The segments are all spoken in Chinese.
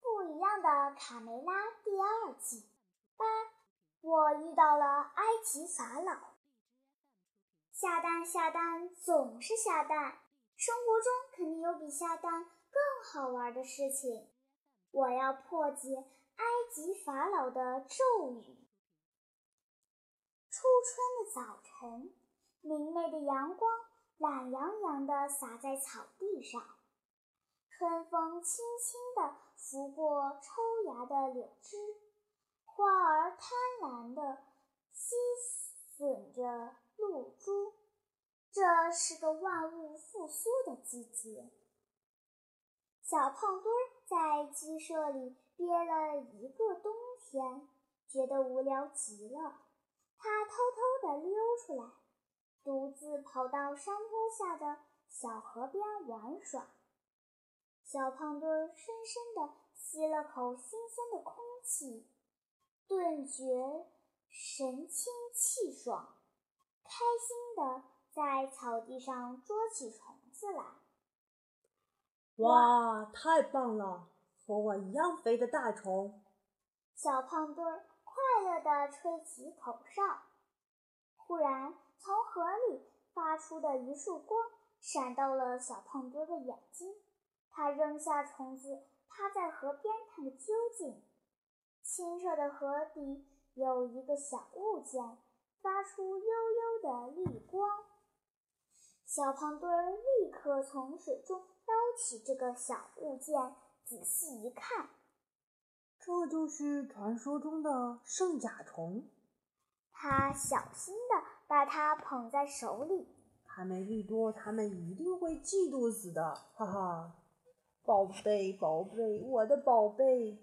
不一样的卡梅拉第二季八，我遇到了埃及法老。下蛋下蛋总是下蛋，生活中肯定有比下蛋更好玩的事情。我要破解埃及法老的咒语。初春的早晨，明媚的阳光懒洋洋地洒在草地上，春风轻轻地拂过抽芽的柳枝，花儿贪婪地吸吮着露珠。这是个万物复苏的季节。小胖墩儿在鸡舍里憋了一个冬天，觉得无聊极了。他偷偷地溜出来，独自跑到山坡下的小河边玩耍。小胖墩儿深深地吸了口新鲜的空气，顿觉神清气爽，开心地在草地上捉起虫子来。哇，太棒了！和我一样肥的大虫。小胖墩儿。快乐地吹起口哨，忽然从河里发出的一束光闪到了小胖墩的眼睛。他扔下虫子，趴在河边看个究竟。清澈的河底有一个小物件，发出幽幽的绿光。小胖墩儿立刻从水中捞起这个小物件，仔细一看。这就是传说中的圣甲虫。他小心地把它捧在手里。卡梅利多他们一定会嫉妒死的，哈哈！宝贝，宝贝，我的宝贝！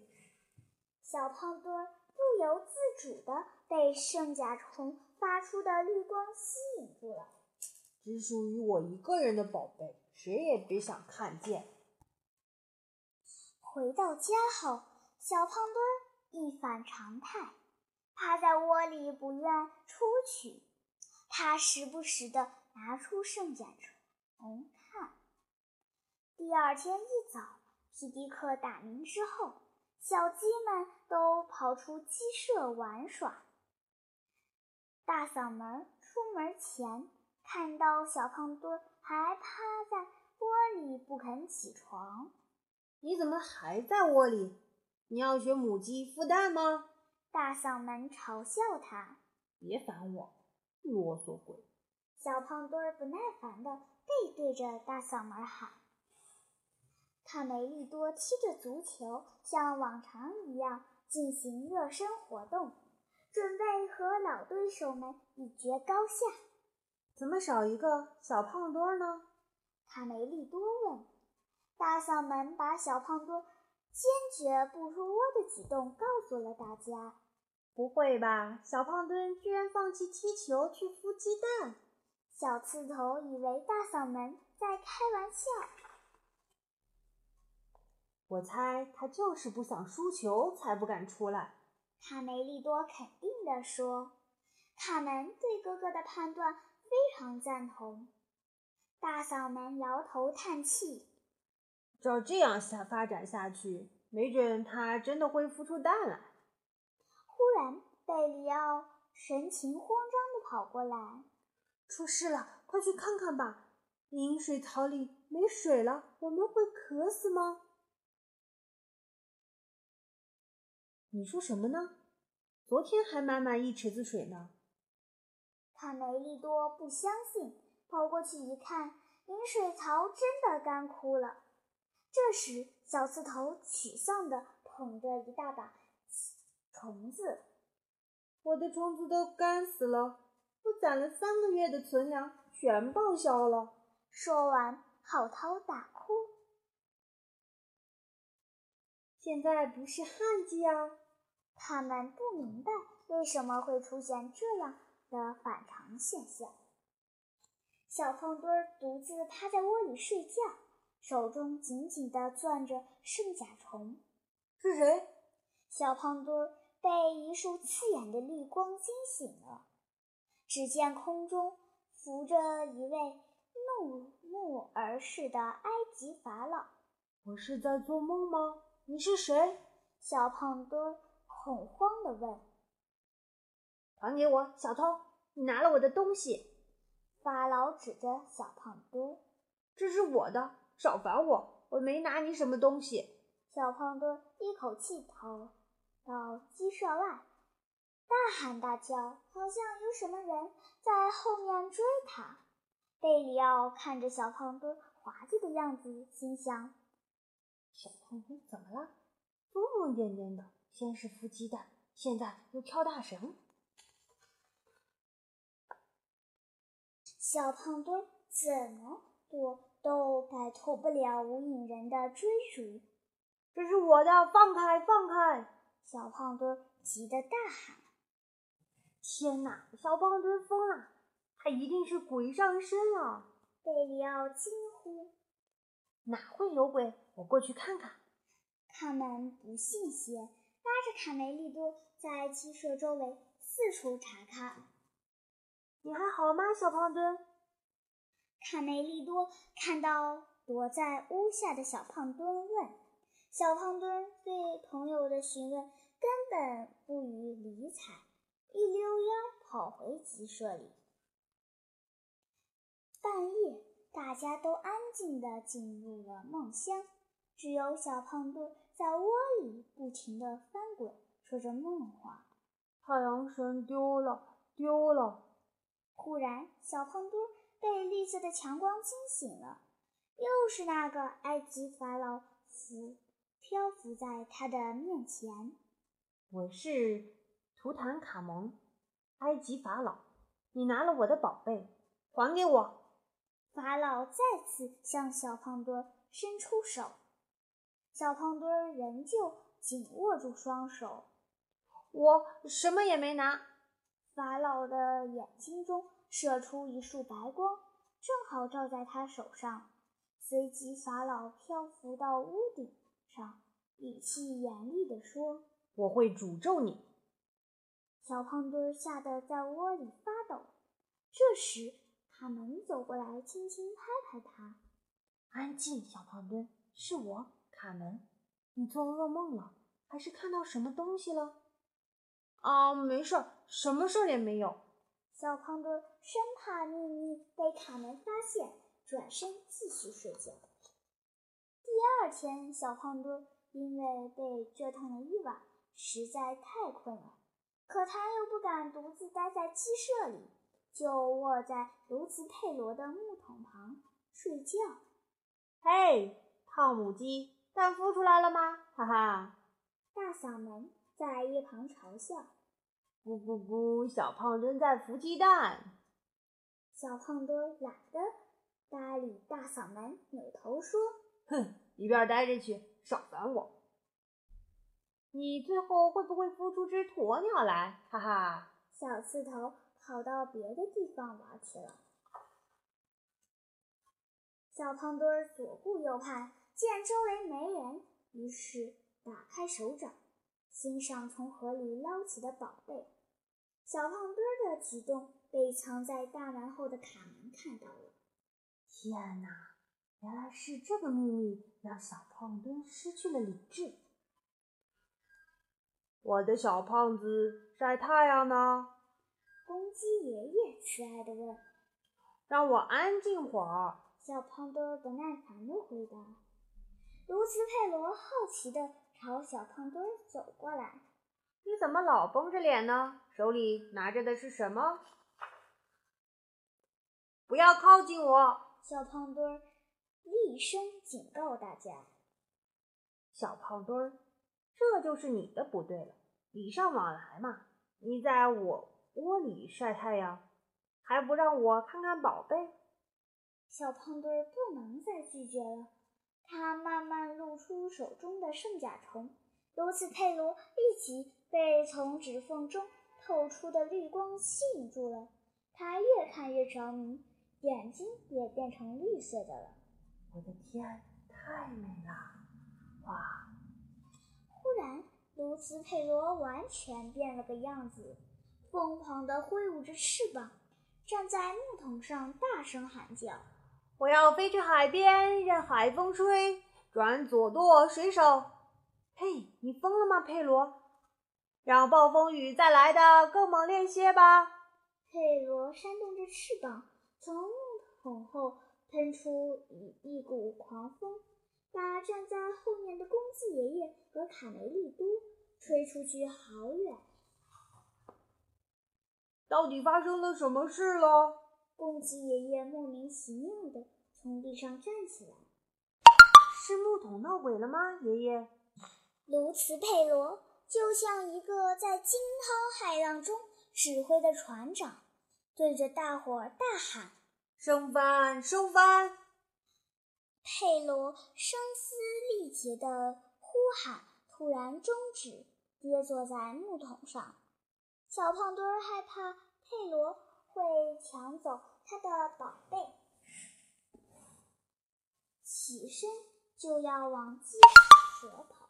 小胖墩儿不由自主地被圣甲虫发出的绿光吸引住了。只属于我一个人的宝贝，谁也别想看见。回到家后。小胖墩儿一反常态，趴在窝里不愿出去。他时不时地拿出圣甲虫看。第二天一早，皮迪克打鸣之后，小鸡们都跑出鸡舍玩耍。大嗓门出门前，看到小胖墩还趴在窝里不肯起床。你怎么还在窝里？你要学母鸡孵蛋吗？大嗓门嘲笑他。别烦我，啰嗦鬼！小胖墩不耐烦的背对着大嗓门喊。卡梅利多踢着足球，像往常一样进行热身活动，准备和老对手们一决高下。怎么少一个小胖墩儿呢？卡梅利多问。大嗓门把小胖墩。坚决不出窝的举动告诉了大家。不会吧，小胖墩居然放弃踢球去孵鸡蛋？小刺头以为大嗓门在开玩笑。我猜他就是不想输球才不敢出来。卡梅利多肯定地说。卡门对哥哥的判断非常赞同。大嗓门摇头叹气。照这样下发展下去，没准他真的会孵出蛋来。忽然，贝里奥神情慌张地跑过来：“出事了，快去看看吧！饮水槽里没水了，我们会渴死吗？”你说什么呢？昨天还满满一池子水呢。卡梅利多不相信，跑过去一看，饮水槽真的干枯了。这时，小刺头沮丧地捧着一大把虫子，我的虫子都干死了，我攒了三个月的存粮全报销了。说完，嚎啕大哭。现在不是旱季啊！他们不明白为什么会出现这样的反常现象。小胖墩儿独自趴在窝里睡觉。手中紧紧地攥着圣甲虫，是谁？小胖墩儿被一束刺眼的绿光惊醒了。只见空中浮着一位怒目而视的埃及法老。我是在做梦吗？你是谁？小胖墩儿恐慌地问。还给我，小偷！你拿了我的东西。法老指着小胖墩：“这是我的，少烦我！我没拿你什么东西。”小胖墩一口气逃到鸡舍外，大喊大叫，好像有什么人在后面追他。贝里奥看着小胖墩滑稽的样子，心想：“小胖墩怎么了？疯疯癫癫的，先是孵鸡蛋，现在又跳大绳。”小胖墩怎么躲都摆脱不了无影人的追逐。这是我的，放开，放开！小胖墩急得大喊：“天哪！小胖墩疯了，他一定是鬼上身了！”贝里奥惊呼：“哪会有鬼？我过去看看。”他们不信邪，拉着卡梅利多在鸡舍周围四处查看。你还好吗，小胖墩？卡梅利多看到躲在屋下的小胖墩，问：“小胖墩对朋友的询问根本不予理睬，一溜烟跑回鸡舍里。”半夜，大家都安静地进入了梦乡，只有小胖墩在窝里不停地翻滚，说着梦话：“太阳神丢了，丢了。”忽然，小胖墩被绿色的强光惊醒了，又是那个埃及法老浮漂浮在他的面前。我是图坦卡蒙，埃及法老。你拿了我的宝贝，还给我！法老再次向小胖墩伸出手，小胖墩仍旧紧握住双手。我什么也没拿。法老的眼睛中射出一束白光，正好照在他手上。随即，法老漂浮到屋顶上，语气严厉地说：“我会诅咒你。”小胖墩吓得在窝里发抖。这时，卡门走过来，轻轻拍拍他：“安静，小胖墩，是我，卡门。你做噩梦了，还是看到什么东西了？”啊，没事儿，什么事儿也没有。小胖墩生怕秘密被卡门发现，转身继续睡觉。第二天，小胖墩因为被折腾了一晚，实在太困了，可他又不敢独自待在鸡舍里，就卧在卢茨佩罗的木桶旁睡觉。嘿，汤姆鸡，蛋孵出来了吗？哈哈！大嗓门在一旁嘲笑。咕咕咕！小胖墩在孵鸡蛋。小胖墩懒得搭理大嗓门，扭头说：“哼，一边待着去，少烦我。你最后会不会孵出只鸵鸟来？”哈哈！小刺头跑到别的地方玩去了。小胖墩儿左顾右盼，见周围没人，于是打开手掌，欣赏从河里捞起的宝贝。小胖墩儿的举动被藏在大门后的卡门看到了。天哪，原来是这个秘密让小胖墩失去了理智。我的小胖子晒太阳呢？公鸡爷爷慈爱地问。让我安静会儿。小胖墩儿不耐烦地回答。卢茨佩罗好奇地朝小胖墩儿走过来。你怎么老绷着脸呢？手里拿着的是什么？不要靠近我！小胖墩儿厉声警告大家。小胖墩儿，这就是你的不对了，礼尚往来嘛。你在我窝里晒太阳，还不让我看看宝贝？小胖墩儿不能再拒绝了，他慢慢露出手中的圣甲虫。卢茨佩罗立即。被从指缝中透出的绿光吸引住了，他越看越着迷，眼睛也变成绿色的了。我的天，太美了！哇！忽然，卢茨佩罗完全变了个样子，疯狂地挥舞着翅膀，站在木桶上大声喊叫：“我要飞去海边，任海风吹，转左舵水手。”嘿，你疯了吗，佩罗？让暴风雨再来的更猛烈些吧！佩罗扇动着翅膀，从木桶后喷出一一股狂风，把站在后面的公鸡爷爷和卡梅利多吹出去好远。到底发生了什么事了？公鸡爷爷莫名其妙地从地上站起来。是木桶闹鬼了吗，爷爷？卢茨佩罗就像一个在惊涛骇浪中指挥的船长，对着大伙儿大喊：“升帆，升帆！”佩罗声嘶力竭的呼喊突然终止，跌坐在木桶上。小胖墩儿害怕佩罗走他的宝贝，起身就要往鸡舍跑。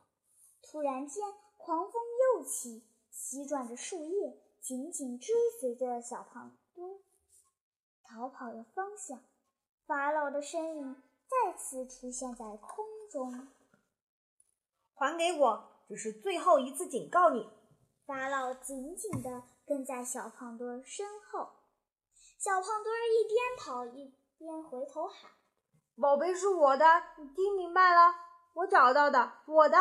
突然间，狂风又起，席卷着树叶，紧紧追随着小胖墩逃跑的方向。法老的身影再次出现在空中。还给我！这是最后一次警告你。法老紧紧地跟在小胖墩身后。小胖墩一边跑一边回头喊：“宝贝是我的，你听明白了？我找到的，我的。”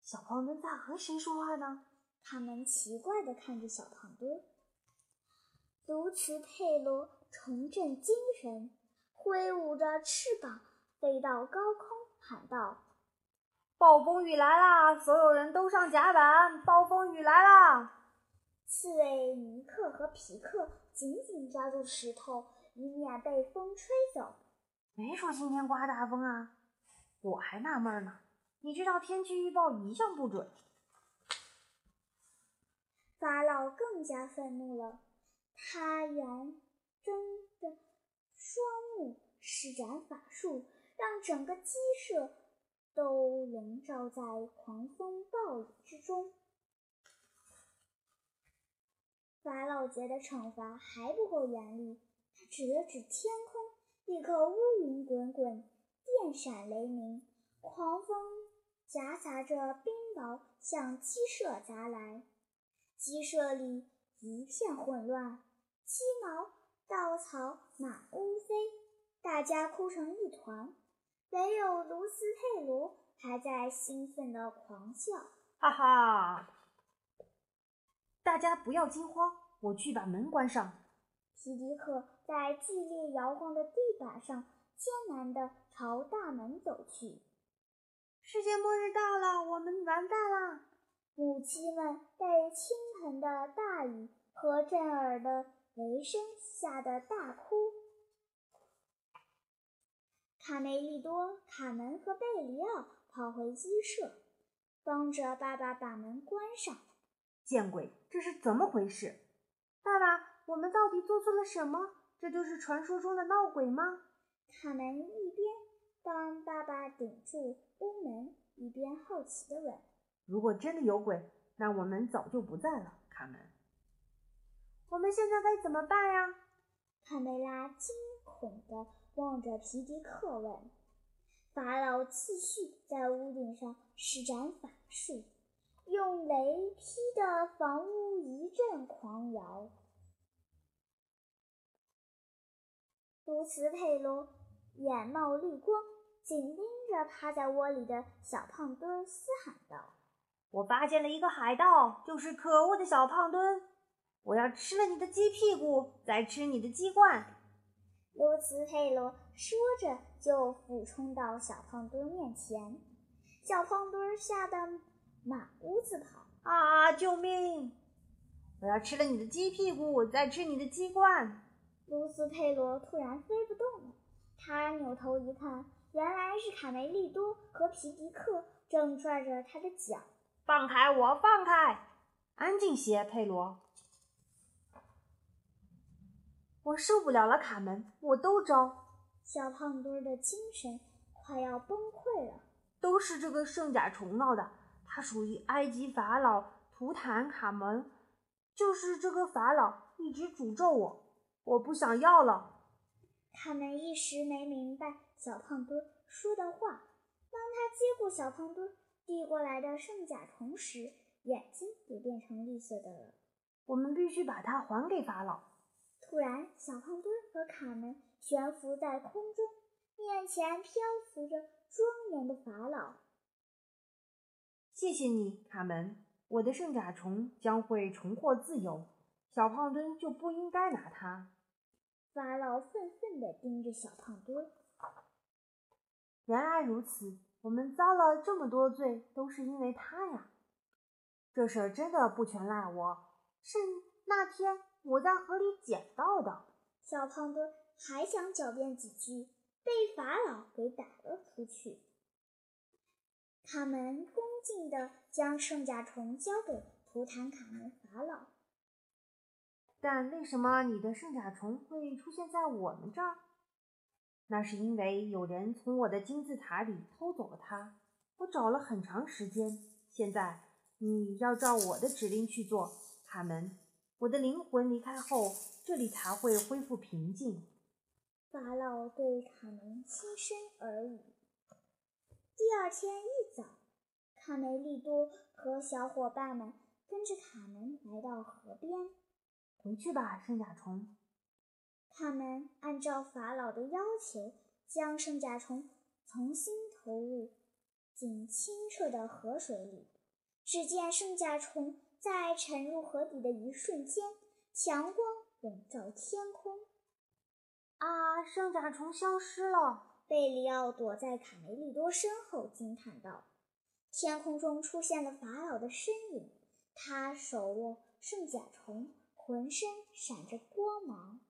小胖墩在和谁说话呢？他们奇怪地看着小胖墩。卢茨佩罗重振精神，挥舞着翅膀飞到高空，喊道：“暴风雨来啦！所有人都上甲板！暴风雨来啦！”刺猬尼克和皮克紧紧抓住石头，以免被风吹走。没说今天刮大风啊！我还纳闷呢。你知道天气预报一向不准。法老更加愤怒了，他圆睁的双目，施展法术，让整个鸡舍都笼罩在狂风暴雨之中。法老觉得惩罚还不够严厉，他指了指天空，立刻乌云滚滚，电闪雷鸣，狂风。夹杂着冰雹向鸡舍砸来，鸡舍里一片混乱，鸡毛、稻草满屋飞，大家哭成一团。唯有卢斯佩罗还在兴奋地狂笑：“哈哈！”大家不要惊慌，我去把门关上。皮迪克在剧烈摇晃的地板上艰难地朝大门走去。世界末日到了，我们完蛋了！母鸡们被倾盆的大雨和震耳的雷声吓得大哭。卡梅利多、卡门和贝里奥跑回鸡舍，帮着爸爸把门关上。见鬼，这是怎么回事？爸爸，我们到底做错了什么？这就是传说中的闹鬼吗？卡门一边帮爸爸顶住。屋门一边好奇地问：“如果真的有鬼，那我们早就不在了。”卡门，我们现在该怎么办呀？卡梅拉惊恐地望着皮迪克问。法老继续在屋顶上施展法术，用雷劈的房屋一阵狂摇。卢茨佩罗眼冒绿光。紧盯着趴在窝里的小胖墩，嘶喊道：“我发现了一个海盗，就是可恶的小胖墩！我要吃了你的鸡屁股，再吃你的鸡冠！”卢茨佩罗说着，就俯冲到小胖墩面前。小胖墩吓得满屋子跑：“啊，救命！我要吃了你的鸡屁股，再吃你的鸡冠！”卢斯佩罗突然飞不动了，他扭头一看。原来是卡梅利多和皮迪克正拽着他的脚，放开我，放开！安静些，佩罗。我受不了了，卡门，我都招。小胖墩的精神快要崩溃了。都是这个圣甲虫闹的，他属于埃及法老图坦卡门，就是这个法老一直诅咒我，我不想要了。卡门一时没明白。小胖墩说的话，当他接过小胖墩，递过来的圣甲虫时，眼睛也变成绿色的了。我们必须把它还给法老。突然，小胖墩和卡门悬浮在空中，面前漂浮着庄严的法老。谢谢你，卡门。我的圣甲虫将会重获自由，小胖墩就不应该拿它。法老愤愤地盯着小胖墩。原来如此，我们遭了这么多罪，都是因为他呀！这事儿真的不全赖我，是那天我在河里捡到的。小胖墩还想狡辩几句，被法老给打了出去。卡门恭敬地将圣甲虫交给图坦卡门法老。但为什么你的圣甲虫会出现在我们这儿？那是因为有人从我的金字塔里偷走了它。我找了很长时间，现在你要照我的指令去做，卡门。我的灵魂离开后，这里才会恢复平静。法老对卡门轻声耳语。第二天一早，卡梅利多和小伙伴们跟着卡门来到河边。回去吧，圣甲虫。卡门按照法老的要求，将圣甲虫重新投入进清澈的河水里。只见圣甲虫在沉入河底的一瞬间，强光笼罩天空。啊，圣甲虫消失了！贝里奥躲在卡梅利多身后，惊叹道：“天空中出现了法老的身影，他手握圣甲虫，浑身闪着光芒。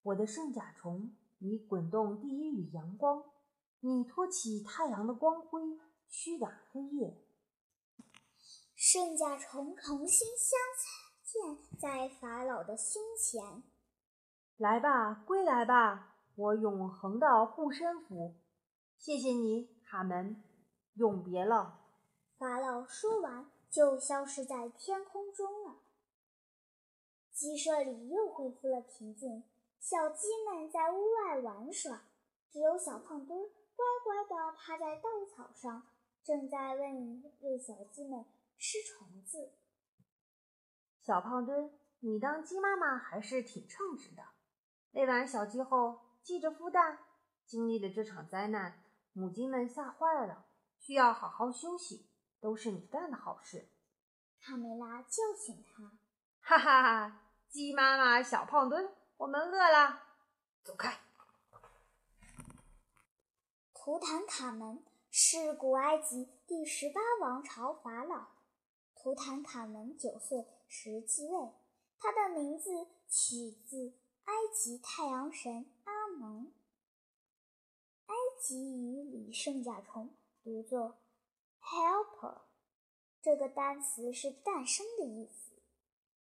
我的圣甲虫，你滚动第一缕阳光，你托起太阳的光辉，驱赶黑夜。”圣甲虫重新相见在法老的胸前。来吧，归来吧。我永恒的护身符，谢谢你，卡门，永别了。法老说完，就消失在天空中了。鸡舍里又恢复了平静，小鸡们在屋外玩耍，只有小胖墩乖乖地趴在稻草上，正在喂喂小鸡们吃虫子。小胖墩，你当鸡妈妈还是挺称职的。喂完小鸡后。记着孵蛋，经历了这场灾难，母鸡们吓坏了，需要好好休息，都是你干的好事。卡梅拉叫醒他：“哈哈哈，鸡妈妈，小胖墩，我们饿了，走开。”图坦卡门是古埃及第十八王朝法老，图坦卡门九岁时继位，他的名字取自埃及太阳神。蒙，埃及语里圣甲虫读作 helper，这个单词是诞生的意思，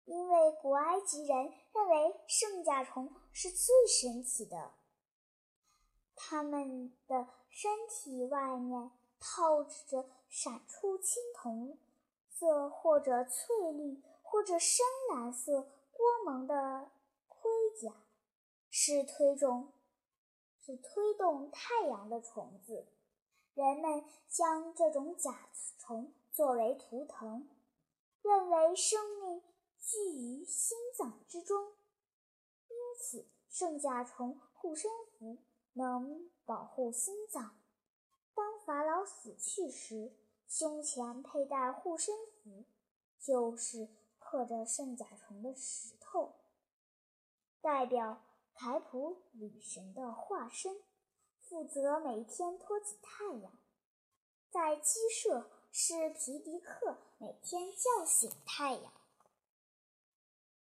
因为古埃及人认为圣甲虫是最神奇的，它们的身体外面套着闪出青铜色或者翠绿或者深蓝色光芒的盔甲，是推动。是推动太阳的虫子，人们将这种甲虫作为图腾，认为生命居于心脏之中，因此圣甲虫护身符能保护心脏。当法老死去时，胸前佩戴护身符，就是刻着圣甲虫的石头，代表。凯普女神的化身，负责每天托起太阳。在鸡舍是皮迪克每天叫醒太阳。